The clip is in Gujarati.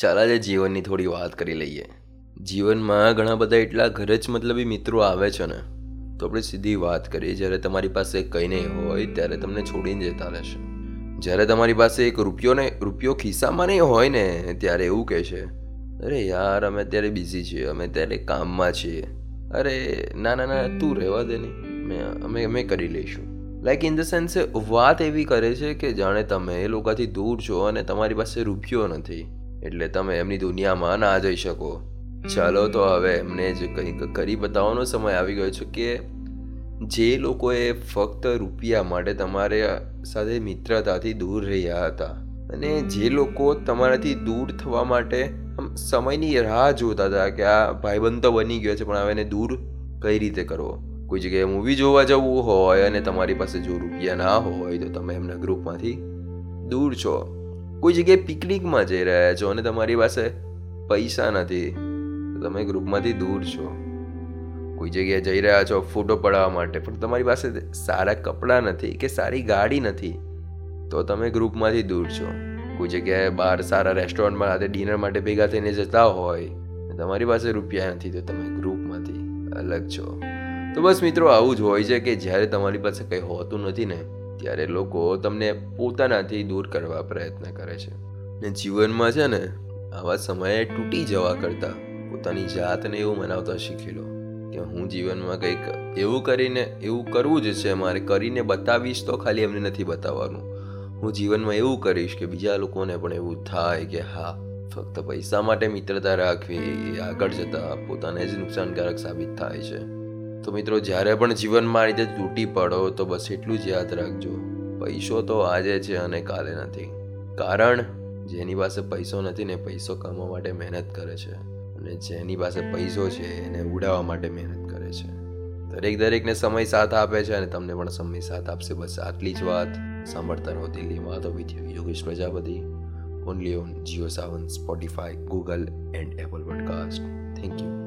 ચાલ આજે જીવનની થોડી વાત કરી લઈએ. જીવનમાં ઘણા બધા એટલા ઘરે જ મતલબી મિત્રો આવે છે ને, તો આપણે સીધી વાત કરીએ, જ્યારે તમારી પાસે કંઈ નહીં હોય ત્યારે તમને છોડીને જતા રહેશે. જ્યારે તમારી પાસે એક રૂપિયો ને, રૂપિયો ખિસ્સામાં નહીં હોય ને, ત્યારે એવું કહે છે, અરે યાર, અમે અત્યારે બિઝી છીએ, અમે અત્યારે કામમાં છીએ. અરે, ના ના ના, તું રહેવા દે ને, મેં, અમે અમે કરી લઈશું. લાઈક ઇન ધ સેન્સ વાત એવી કરે છે કે જાણે તમે એ લોકોથી દૂર છો અને તમારી પાસે રૂપિયો નથી. એટલે તમે એમની દુનિયામાં ના જઈ શકો. ચાલો તો હવે એમને જ કંઈક કરી બતાવવાનો સમય આવી ગયો છે કે જે લોકોએ ફક્ત રૂપિયા માટે તમારે સાથે મિત્રતાથી દૂર રહ્યા હતા અને જે લોકો તમારાથી દૂર થવા માટે સમયની રાહ જોતા હતા કે આ ભાઈબંધ તો બની ગયો છે, પણ હવે એને દૂર કઈ રીતે કરવો? કોઈ જગ્યાએ મૂવી જોવા જવું હોય અને તમારી પાસે જો રૂપિયા ના હોય તો તમે એમના ગ્રુપમાંથી દૂર છો. કોઈ જગ્યાએ પિકનિકમાં જઈ રહ્યા છો અને તમારી પાસે પૈસા નથી તમે ગ્રુપમાંથી દૂર છો. કોઈ જગ્યાએ જઈ રહ્યા છો ફોટો પડાવવા માટે, પણ તમારી પાસે સારા કપડાં નથી કે સારી ગાડી નથી, તો તમે ગ્રુપમાંથી દૂર છો. કોઈ જગ્યાએ બહાર સારા રેસ્ટોરન્ટમાં રાતે ડિનર માટે ભેગા થઈને જતા હોય તમારી પાસે રૂપિયા નથી, તો તમે ગ્રુપમાંથી અલગ છો. તો બસ મિત્રો, આવું જ હોય છે કે જ્યારે તમારી પાસે કંઈ હોતું નથી ને ત્યારે લોકો તમને પોતાનાથી દૂર કરવા પ્રયત્ન કરે છે. ને જીવનમાં છે ને, આવા સમયે તૂટી જવા કરતાં પોતાની જાતને એવું મનાવતા શીખી લો કે હું જીવનમાં કંઈક એવું કરીને, એવું કરવું જ છે, મારે કરીને બતાવીશ તો ખાલી એમને નથી બતાવવાનું. હું જીવનમાં એવું કરીશ કે બીજા લોકોને પણ એવું થાય કે હા, ફક્ત પૈસા માટે મિત્રતા રાખવી આગળ જતાં પોતાને જ નુકસાનકારક સાબિત થાય છે. તો મિત્રો, જ્યારે પણ જીવનમાં આ રીતે તૂટી પડો, તો બસ એટલું જ યાદ રાખજો. પૈસો તો આજે છે અને કાલે નથી. કારણ, જેની પાસે પૈસો નથી ને પૈસો કમાવા માટે મહેનત કરે છે. અને જેની પાસે પૈસો છે, એને ઉડાવવા માટે મહેનત કરે છે. દરેક દરેકને સમય સાથ આપે છે અને તમને પણ સમય સાથ આપશે. બસ આટલી જ વાત. સાંભળતા રહો દિલ્હી વાતો with Yogesh Prajapati. Only on Jio Saavn Spotify Google and Apple podcast thank you